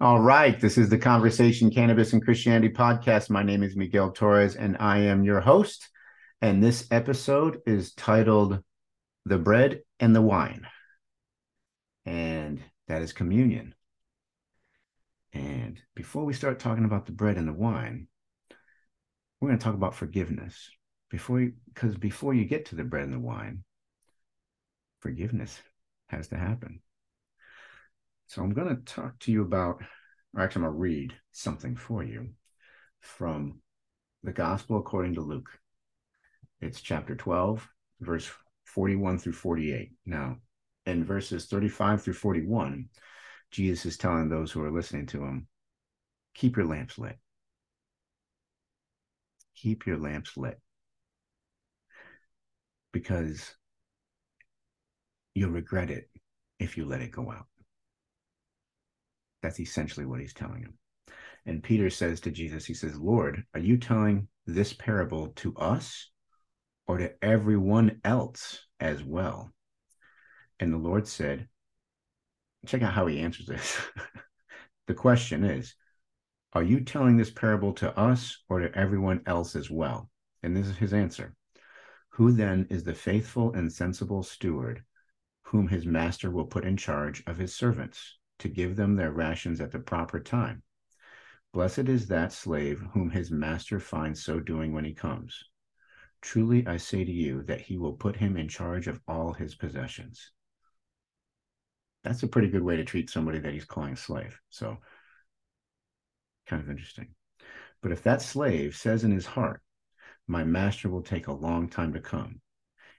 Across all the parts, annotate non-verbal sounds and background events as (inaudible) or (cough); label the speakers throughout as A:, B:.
A: All right. This is the Conversation Cannabis and Christianity podcast. My name is Miguel Torres and I am your host. And this episode is titled The Bread and the Wine. And that is communion. And before we start talking about the bread and the wine, we're going to talk about forgiveness. Before because before you get to the bread and the wine, forgiveness has to happen. So I'm going to talk to you about, or actually, I'm going to read something for you from the Gospel according to Luke. It's chapter 12, verse 41 through 48. Now, in verses 35 through 41, Jesus is telling those who are listening to him, keep your lamps lit. Keep your lamps lit. Because you'll regret it if you let it go out. That's essentially what he's telling him. And Peter says to Jesus, he says, Lord, are you telling this parable to us or to everyone else as well? And the Lord said, check out how he answers this. (laughs) the question is, are you telling this parable to us or to everyone else as well? And this is his answer. Who then is the faithful and sensible steward whom his master will put in charge of his servants? To give them their rations at the proper time. Blessed is that slave whom his master finds so doing when he comes. Truly I say to you that he will put him in charge of all his possessions. That's a pretty good way to treat somebody that he's calling a slave. So, kind of interesting. But if that slave says in his heart, My master will take a long time to come,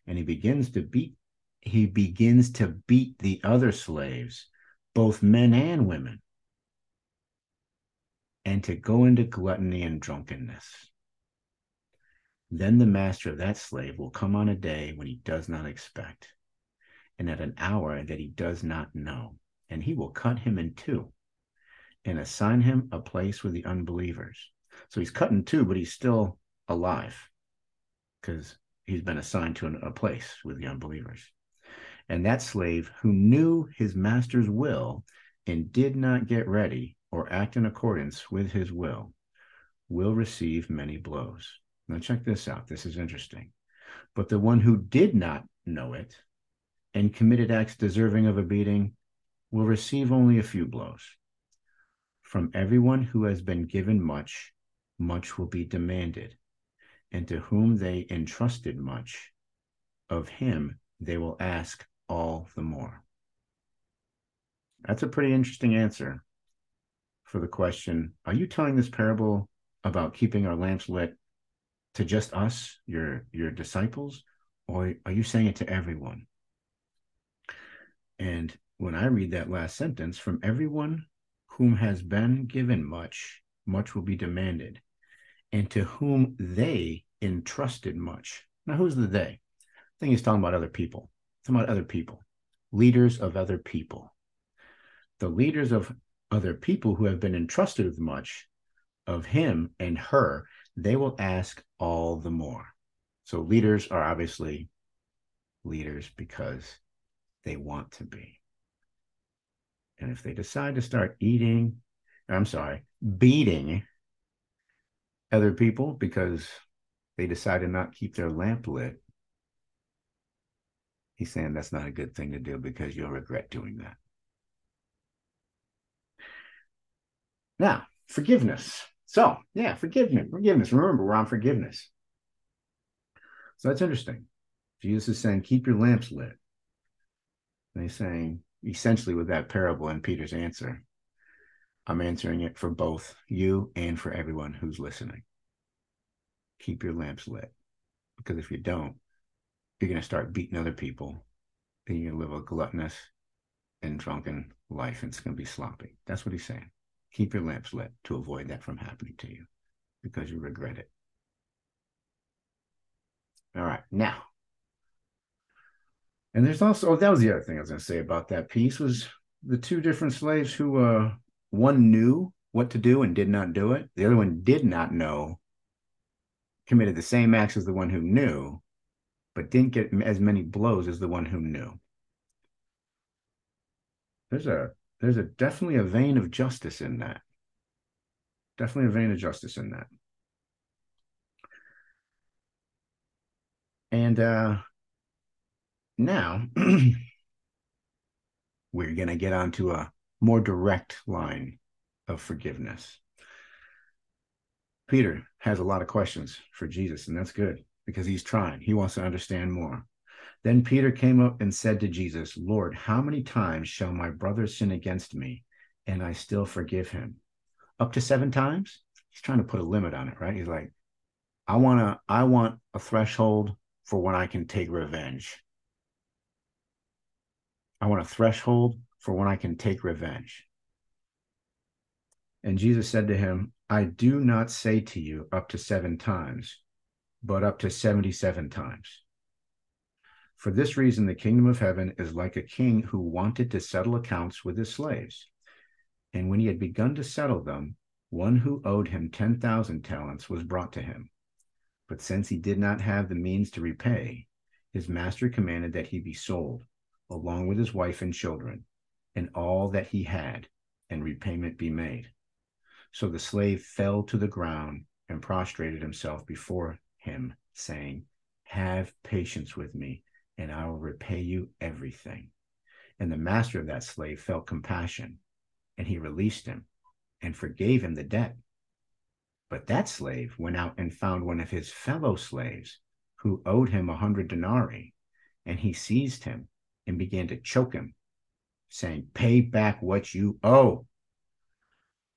A: and he begins to beat he begins to beat the other slaves both men and women, and to go into gluttony and drunkenness. Then the master of that slave will come on a day when he does not expect, and at an hour that he does not know, and he will cut him in two and assign him a place with the unbelievers. So he's cut in two, but he's still alive because he's been assigned to a place with the unbelievers. And that slave who knew his master's will and did not get ready or act in accordance with his will will receive many blows. Now, check this out. This is interesting. But the one who did not know it and committed acts deserving of a beating will receive only a few blows. From everyone who has been given much, much will be demanded. And to whom they entrusted much, of him they will ask all the more? That's a pretty interesting answer for the question Are you telling this parable about keeping our lamps lit to just us, your, your disciples, or are you saying it to everyone? And when I read that last sentence, from everyone whom has been given much, much will be demanded, and to whom they entrusted much. Now, who's the they? I think he's talking about other people about other people, leaders of other people. The leaders of other people who have been entrusted with much of him and her, they will ask all the more. So leaders are obviously leaders because they want to be. And if they decide to start eating, I'm sorry, beating other people because they decide to not keep their lamp lit, He's saying that's not a good thing to do because you'll regret doing that. Now, forgiveness. So, yeah, forgiveness, forgiveness. Remember, we're on forgiveness. So that's interesting. Jesus is saying, keep your lamps lit. And he's saying, essentially, with that parable and Peter's answer, I'm answering it for both you and for everyone who's listening. Keep your lamps lit. Because if you don't, you're going to start beating other people and you're going to live a gluttonous and drunken life and it's going to be sloppy. That's what he's saying. Keep your lamps lit to avoid that from happening to you because you regret it. All right, now. And there's also oh, that was the other thing I was going to say about that piece was the two different slaves who uh one knew what to do and did not do it. The other one did not know, committed the same acts as the one who knew, but didn't get as many blows as the one who knew. There's a there's a definitely a vein of justice in that. Definitely a vein of justice in that. And uh now (clears throat) we're going to get onto a more direct line of forgiveness. Peter has a lot of questions for Jesus, and that's good because he's trying. He wants to understand more. Then Peter came up and said to Jesus, Lord, how many times shall my brother sin against me and I still forgive him? Up to seven times? He's trying to put a limit on it, right? He's like, I want to, I want a threshold for when I can take revenge. I want a threshold for when I can take revenge. And Jesus said to him, I do not say to you up to seven times, but up to 77 times. For this reason, the kingdom of heaven is like a king who wanted to settle accounts with his slaves. And when he had begun to settle them, one who owed him 10,000 talents was brought to him. But since he did not have the means to repay, his master commanded that he be sold, along with his wife and children, and all that he had, and repayment be made. So the slave fell to the ground and prostrated himself before him, saying, Have patience with me, and I will repay you everything. And the master of that slave felt compassion, and he released him and forgave him the debt. But that slave went out and found one of his fellow slaves who owed him a hundred denarii, and he seized him and began to choke him, saying, Pay back what you owe.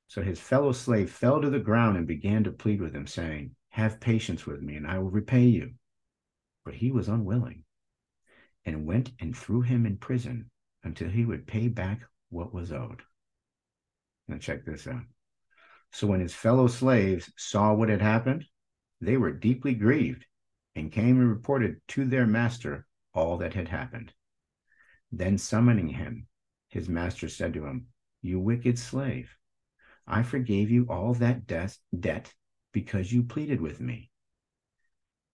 A: So his fellow slave fell to the ground and began to plead with him, saying, Have patience with me, and I will repay you. But he was unwilling, and went and threw him in prison until he would pay back what was owed. Now, check this out. So when his fellow slaves saw what had happened, they were deeply grieved and came and reported to their master all that had happened. Then summoning him, his master said to him, You wicked slave I forgave you all that de- debt because you pleaded with me.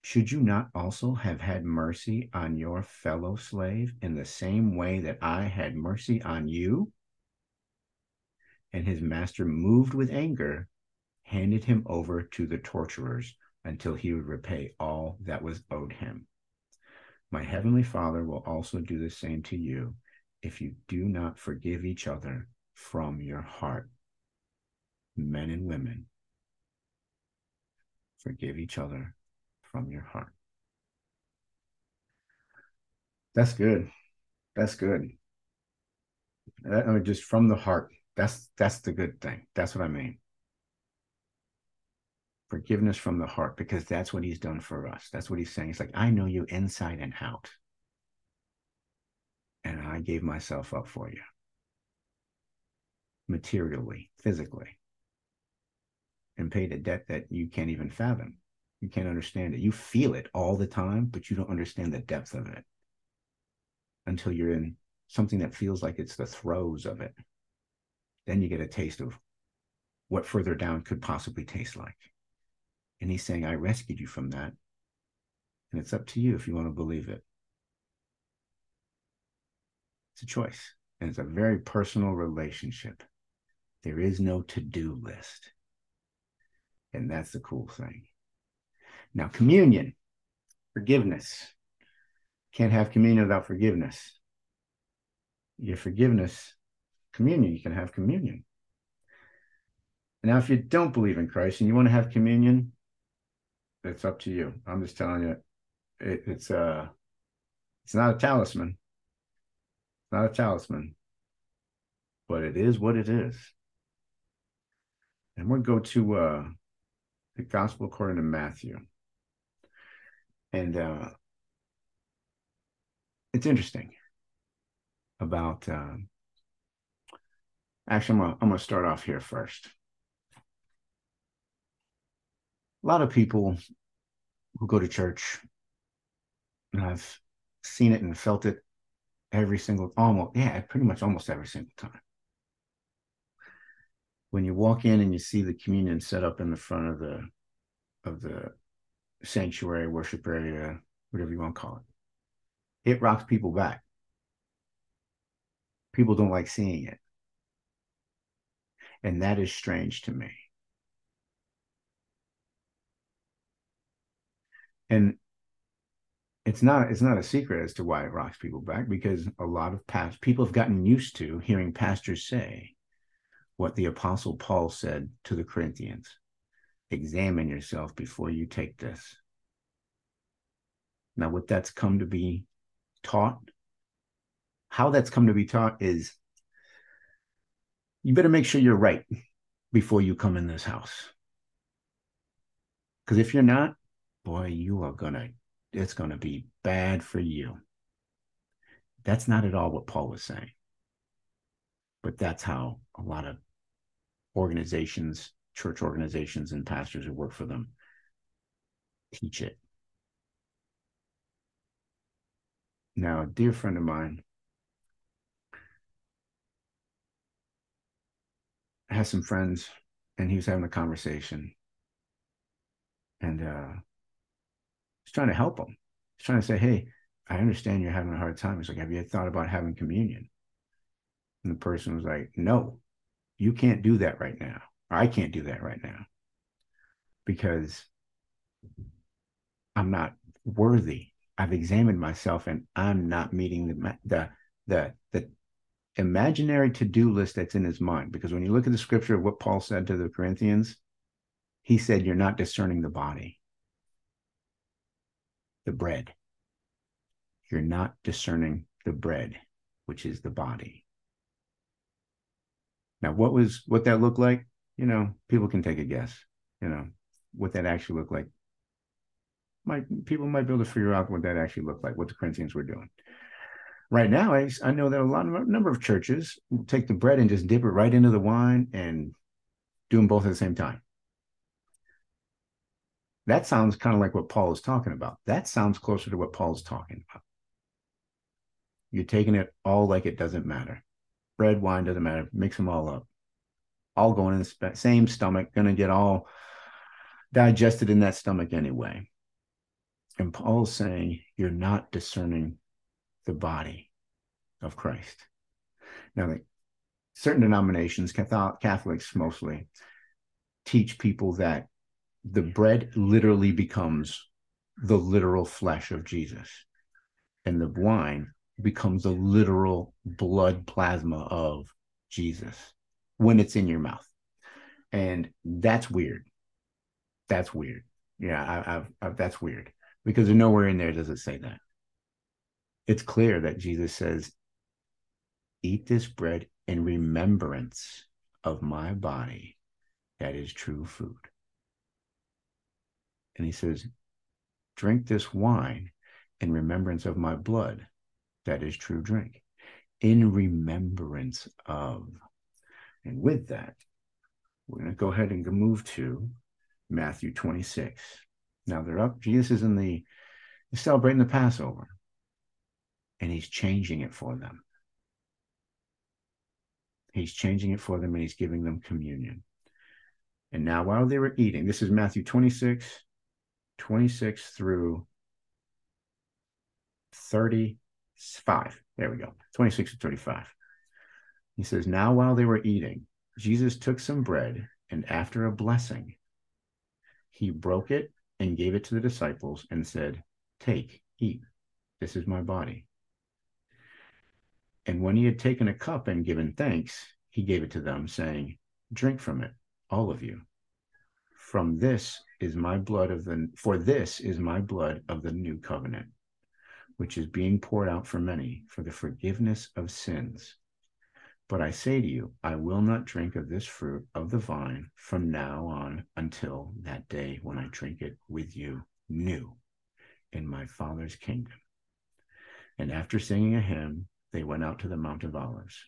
A: Should you not also have had mercy on your fellow slave in the same way that I had mercy on you? And his master, moved with anger, handed him over to the torturers until he would repay all that was owed him. My heavenly Father will also do the same to you if you do not forgive each other from your heart men and women, forgive each other from your heart. That's good. That's good. I mean, just from the heart. That's that's the good thing. That's what I mean. Forgiveness from the heart, because that's what he's done for us. That's what he's saying. He's like, I know you inside and out. And I gave myself up for you. Materially, physically and paid a debt that you can't even fathom. You can't understand it. You feel it all the time, but you don't understand the depth of it until you're in something that feels like it's the throes of it. Then you get a taste of what further down could possibly taste like. And he's saying, I rescued you from that. And it's up to you if you want to believe it. It's a choice. And it's a very personal relationship. There is no to do list. And that's the cool thing. Now, communion, forgiveness. Can't have communion without forgiveness. Your forgiveness, communion, you can have communion. Now, if you don't believe in Christ and you want to have communion, it's up to you. I'm just telling you, it, it's uh it's not a talisman. It's not a talisman, but it is what it is. And we'll go to uh the gospel according to Matthew. And uh, it's interesting about, uh, actually, I'm gonna, I'm gonna start off here first. A lot of people who go to church, and I've seen it and felt it every single, almost, yeah, pretty much almost every single time when you walk in and you see the communion set up in the front of the of the sanctuary worship area whatever you want to call it it rocks people back people don't like seeing it And that is strange to me. And it's not it's not a secret as to why it rocks people back because a lot of past people have gotten used to hearing pastors say what the apostle Paul said to the Corinthians. Examine yourself before you take this. Now, what that's come to be taught, how that's come to be taught is you better make sure you're right before you come in this house. Because if you're not, boy, you are going to, it's going to be bad for you. That's not at all what Paul was saying. But that's how a lot of organizations, church organizations, and pastors who work for them teach it. Now, a dear friend of mine has some friends, and he was having a conversation, and uh, he's trying to help them. He's trying to say, "Hey, I understand you're having a hard time." He's like, "Have you thought about having communion?" And the person was like, "No, you can't do that right now. I can't do that right now because I'm not worthy I've examined myself and I'm not meeting the the the the imaginary to-do list that's in his mind. Because when you look at the scripture of what Paul said to the Corinthians, he said, You're not discerning the body, the bread. You're not discerning the bread, which is the body. Now, what was what that looked like? You know, people can take a guess, you know, what that actually looked like might people might be able to figure out what that actually looked like, what the Corinthians were doing. Right now, I, I know that a lot of number of churches take the bread and just dip it right into the wine and do them both at the same time. That sounds kind of like what Paul is talking about. That sounds closer to what Paul's talking about. You're taking it all like it doesn't matter. Bread, wine doesn't matter. Mix them all up. All going in the same stomach, going to get all digested in that stomach anyway. And Paul's saying you're not discerning the body of Christ. Now, certain denominations, Catholics mostly, teach people that the bread literally becomes the literal flesh of Jesus, and the wine becomes the literal blood plasma of Jesus when it's in your mouth. And that's weird. That's weird. Yeah, I, I've, I've, that's weird because nowhere in there does it say that. It's clear that Jesus says, Eat this bread in remembrance of my body that is true food. And he says, Drink this wine in remembrance of my blood that is true drink. In remembrance of. And with that, we're going to go ahead and move to Matthew 26. Now they're up. Jesus is in the celebrating the Passover. And he's changing it for them. He's changing it for them and he's giving them communion. And now while they were eating, this is Matthew 26, 26 through 35. There we go. 26 to 35. He says, Now while they were eating, Jesus took some bread and after a blessing, he broke it and gave it to the disciples and said, Take, eat, this is my body. And when he had taken a cup and given thanks, he gave it to them, saying, Drink from it, all of you. From this is my blood of the, for this is my blood of the new covenant, which is being poured out for many for the forgiveness of sins. But I say to you, I will not drink of this fruit of the vine from now on until that day when I drink it with you new in my Father's kingdom. And after singing a hymn, they went out to the Mount of Olives.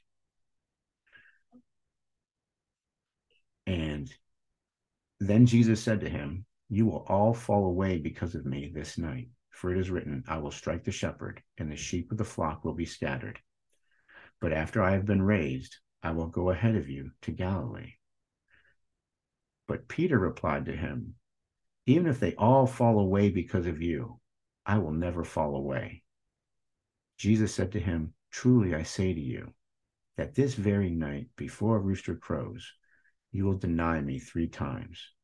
A: And then Jesus said to him, You will all fall away because of me this night. For it is written, I will strike the shepherd, and the sheep of the flock will be scattered. But after I have been raised, I will go ahead of you to Galilee. But Peter replied to him, Even if they all fall away because of you, I will never fall away. Jesus said to him, Truly I say to you, that this very night, before a rooster crows, you will deny me three times.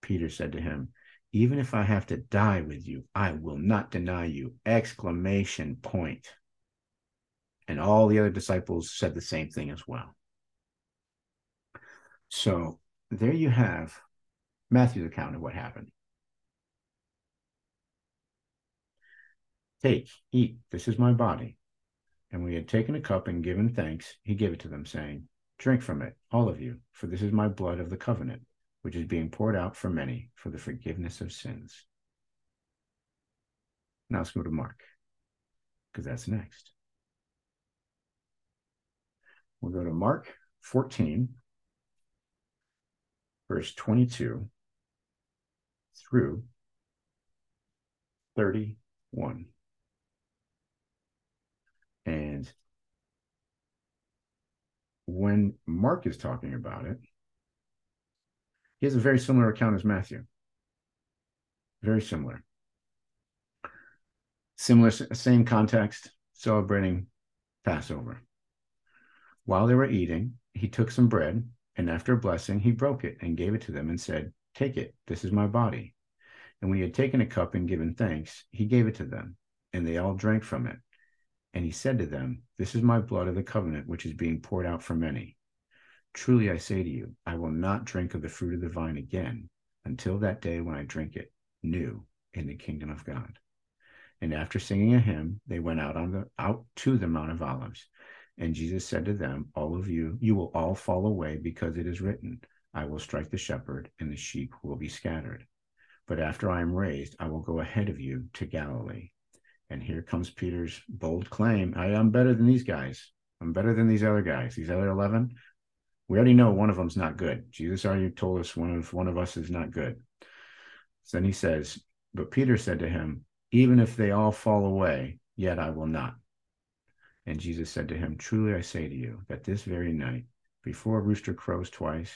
A: Peter said to him, Even if I have to die with you, I will not deny you. Exclamation point. And all the other disciples said the same thing as well. So there you have Matthew's account of what happened. Take, eat, this is my body. And when he had taken a cup and given thanks, he gave it to them, saying, Drink from it, all of you, for this is my blood of the covenant, which is being poured out for many for the forgiveness of sins. Now let's go to Mark, because that's next. We'll go to Mark 14, verse 22 through 31. And when Mark is talking about it, he has a very similar account as Matthew. Very similar. Similar, same context, celebrating Passover. While they were eating, he took some bread, and after a blessing, he broke it and gave it to them and said, Take it, this is my body. And when he had taken a cup and given thanks, he gave it to them, and they all drank from it. And he said to them, This is my blood of the covenant, which is being poured out for many. Truly I say to you, I will not drink of the fruit of the vine again until that day when I drink it new in the kingdom of God. And after singing a hymn, they went out on the out to the Mount of Olives. And Jesus said to them, All of you, you will all fall away because it is written, I will strike the shepherd, and the sheep will be scattered. But after I am raised, I will go ahead of you to Galilee. And here comes Peter's bold claim I, am better than these guys. I'm better than these other guys. These other 11, we already know one of them's not good. Jesus already told us one of one of us is not good. So then he says, But Peter said to him, Even if they all fall away, yet I will not. And Jesus said to him, Truly I say to you, that this very night, before a rooster crows twice,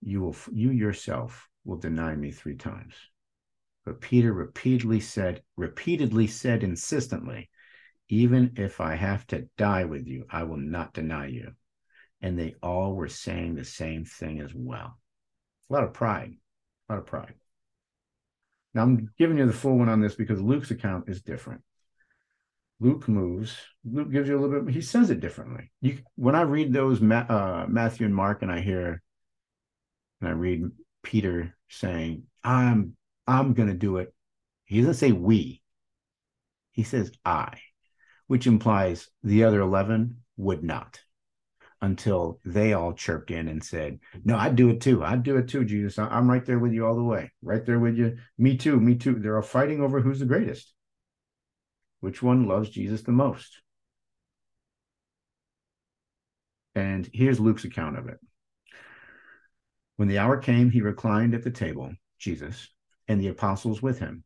A: you will you yourself will deny me three times. But Peter repeatedly said, repeatedly said insistently, even if I have to die with you, I will not deny you. And they all were saying the same thing as well. A lot of pride, a lot of pride. Now I'm giving you the full one on this because Luke's account is different. Luke moves. Luke gives you a little bit. He says it differently. You, when I read those uh, Matthew and Mark, and I hear, and I read Peter saying, "I'm I'm going to do it. He doesn't say we, he says I, which implies the other 11 would not until they all chirped in and said, No, I'd do it too. I'd do it too, Jesus. I'm right there with you all the way, right there with you. Me too, me too. They're all fighting over who's the greatest. Which one loves Jesus the most? And here's Luke's account of it. When the hour came, he reclined at the table, Jesus, and the apostles with him.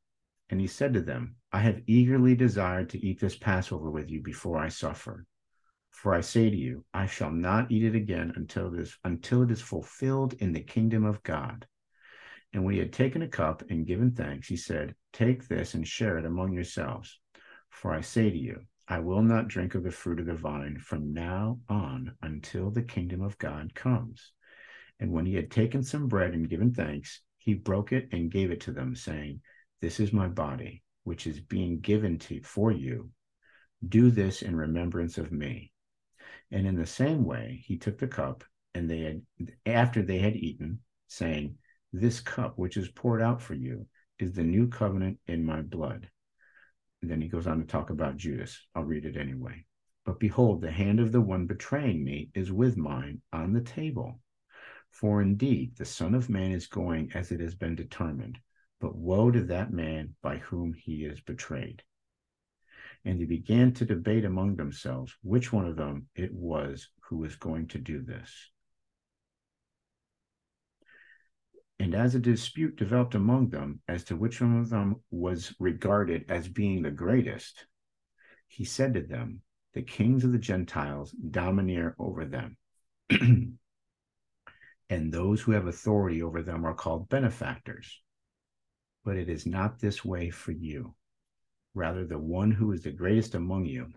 A: And he said to them, I have eagerly desired to eat this Passover with you before I suffer. For I say to you, I shall not eat it again until it is, until it is fulfilled in the kingdom of God. And when he had taken a cup and given thanks, he said, Take this and share it among yourselves. For I say to you, I will not drink of the fruit of the vine from now on until the kingdom of God comes. And when he had taken some bread and given thanks, he broke it and gave it to them, saying, This is my body, which is being given to for you. Do this in remembrance of me. And in the same way, he took the cup, and they had after they had eaten, saying, This cup which is poured out for you is the new covenant in my blood. And then he goes on to talk about Judas. I'll read it anyway. But behold, the hand of the one betraying me is with mine on the table. For indeed, the Son of Man is going as it has been determined, but woe to that man by whom he is betrayed. And they began to debate among themselves which one of them it was who was going to do this. And as a dispute developed among them as to which one of them was regarded as being the greatest, he said to them, The kings of the Gentiles domineer over them. (clears throat) and those who have authority over them are called benefactors. But it is not this way for you. Rather, the one who is the greatest among you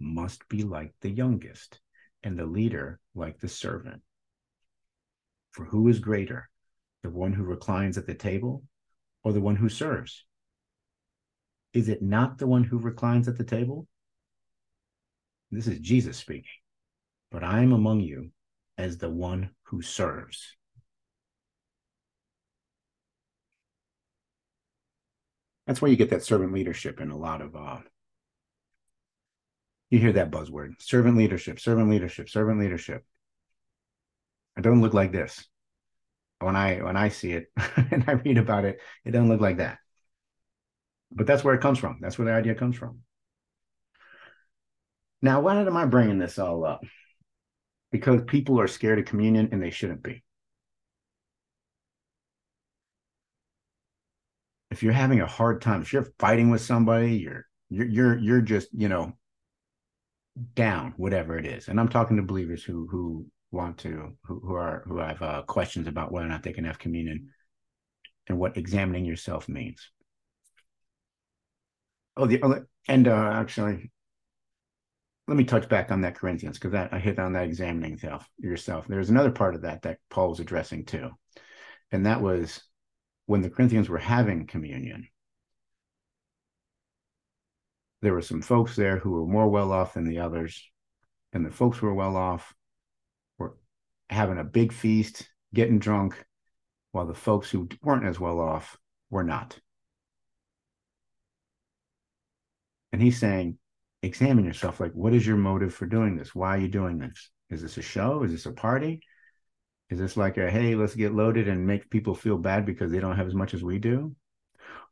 A: must be like the youngest, and the leader like the servant. For who is greater, the one who reclines at the table or the one who serves? Is it not the one who reclines at the table? This is Jesus speaking. But I am among you as the one who serves. That's why you get that servant leadership in a lot of uh you hear that buzzword servant leadership servant leadership servant leadership. It doesn't look like this. When i when i see it (laughs) and i read about it it doesn't look like that. But that's where it comes from. That's where the idea comes from. Now why am i bringing this all up? Because people are scared of communion and they shouldn't be if you're having a hard time if you're fighting with somebody you're you're you're, you're just you know down whatever it is. And i'm talking to believers who who want to who, who are who have uh, questions about whether or not they can have communion and what examining yourself means. Oh the and uh actually let me touch back on that corinthians because that i hit on that examining self yourself. There's another part of that that paul was addressing too. And that was when the corinthians were having communion there were some folks there who were more well off than the others and the folks who were well off were having a big feast getting drunk while the folks who weren't as well off were not. And he's saying examine yourself like what is your motive for doing this? Why are you doing this? Is this a show? Is this a party is this like a hey let's get loaded and make people feel bad because they don't have as much as we do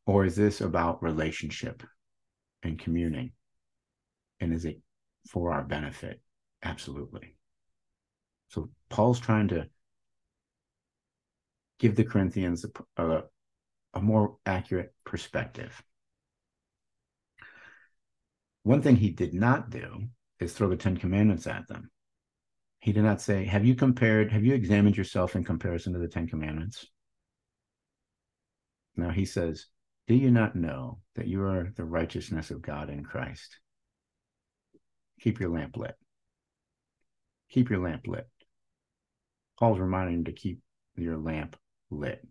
A: or is this about relationship and communing? And is it for our benefit? Absolutely. So Paul's trying to give the Corinthians a, a, a more accurate perspective. One thing he did not do is throw the Ten Commandments at them. He did not say, Have you compared, have you examined yourself in comparison to the Ten Commandments? Now he says, do you not know that you are the righteousness of God in Christ? Keep your lamp lit. Keep your lamp lit. Paul's reminding him to keep your lamp lit.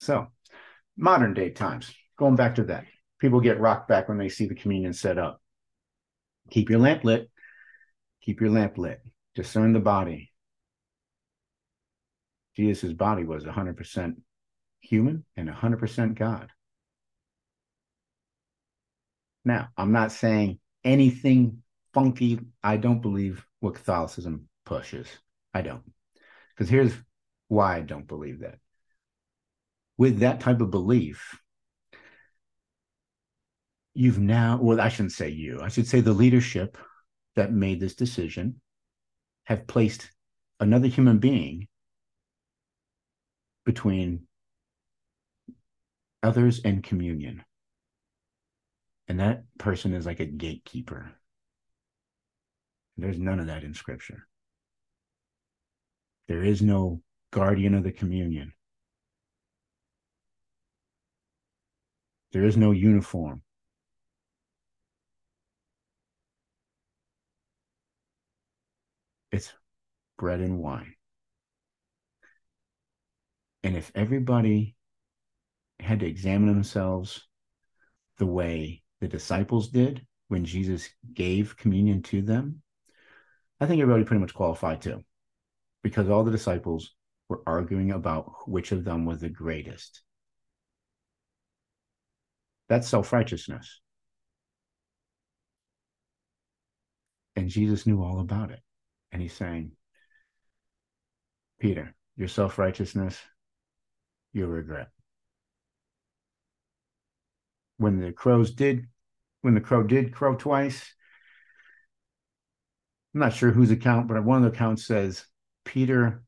A: So, modern day times, going back to that, people get rocked back when they see the communion set up. Keep your lamp lit. Keep your lamp lit. Discern the body. Jesus' body was 100% human and 100% God. Now, I'm not saying anything funky. I don't believe what Catholicism pushes. I don't. Because here's why I don't believe that. With that type of belief, you've now, well, I shouldn't say you, I should say the leadership that made this decision have placed another human being between others and communion. And that person is like a gatekeeper. There's none of that in scripture. There is no guardian of the communion. There is no uniform. It's bread and wine. And if everybody had to examine themselves the way the disciples did when Jesus gave communion to them, I think everybody pretty much qualified too, because all the disciples were arguing about which of them was the greatest. That's self righteousness. And Jesus knew all about it. And he's saying, Peter, your self righteousness you'll regret. When the crows did, when the crow did crow twice, I'm not sure whose account, but one of the accounts says Peter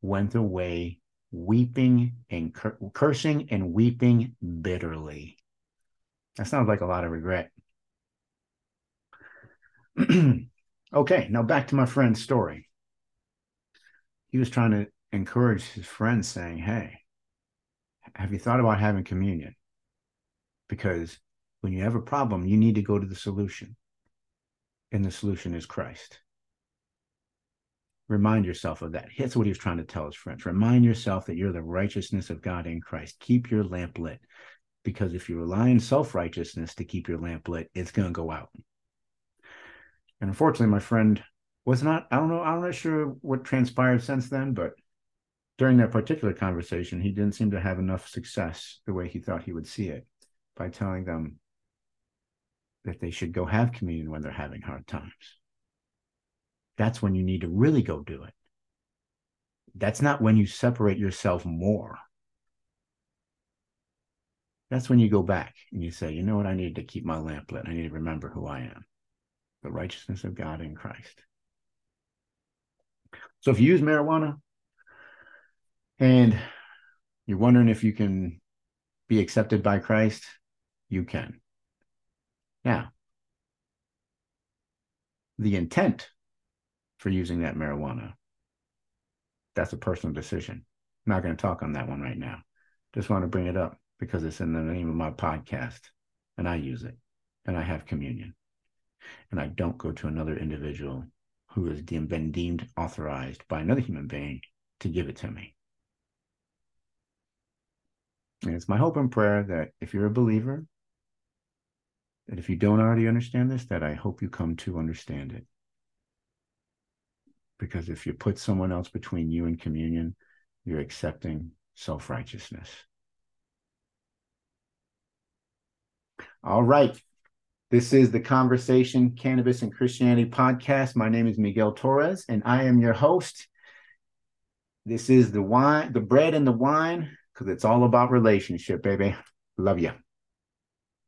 A: went away weeping and cur- cursing and weeping bitterly. That sounds like a lot of regret. (clears throat) okay, now back to my friend's story. He was trying to encourage his friends, saying, Hey, have you thought about having communion? Because when you have a problem, you need to go to the solution. And the solution is Christ. Remind yourself of that. That's what he was trying to tell his friends. Remind yourself that you're the righteousness of God in Christ. Keep your lamp lit. Because if you rely on self righteousness to keep your lamp lit, it's going to go out. And unfortunately, my friend was not, I don't know, I'm not sure what transpired since then, but during that particular conversation, he didn't seem to have enough success the way he thought he would see it by telling them that they should go have communion when they're having hard times. That's when you need to really go do it. That's not when you separate yourself more. That's when you go back and you say, you know what? I need to keep my lamp lit. I need to remember who I am the righteousness of God in Christ. So if you use marijuana and you're wondering if you can be accepted by Christ, you can. Now, the intent for using that marijuana, that's a personal decision. I'm not going to talk on that one right now. Just want to bring it up because it's in the name of my podcast and I use it and I have communion. And I don't go to another individual who has been deemed authorized by another human being to give it to me. And it's my hope and prayer that if you're a believer, that if you don't already understand this, that I hope you come to understand it. Because if you put someone else between you and communion, you're accepting self righteousness. All right. This is the Conversation Cannabis and Christianity podcast. My name is Miguel Torres, and I am your host. This is the wine, the bread and the wine, because it's all about relationship, baby. Love you.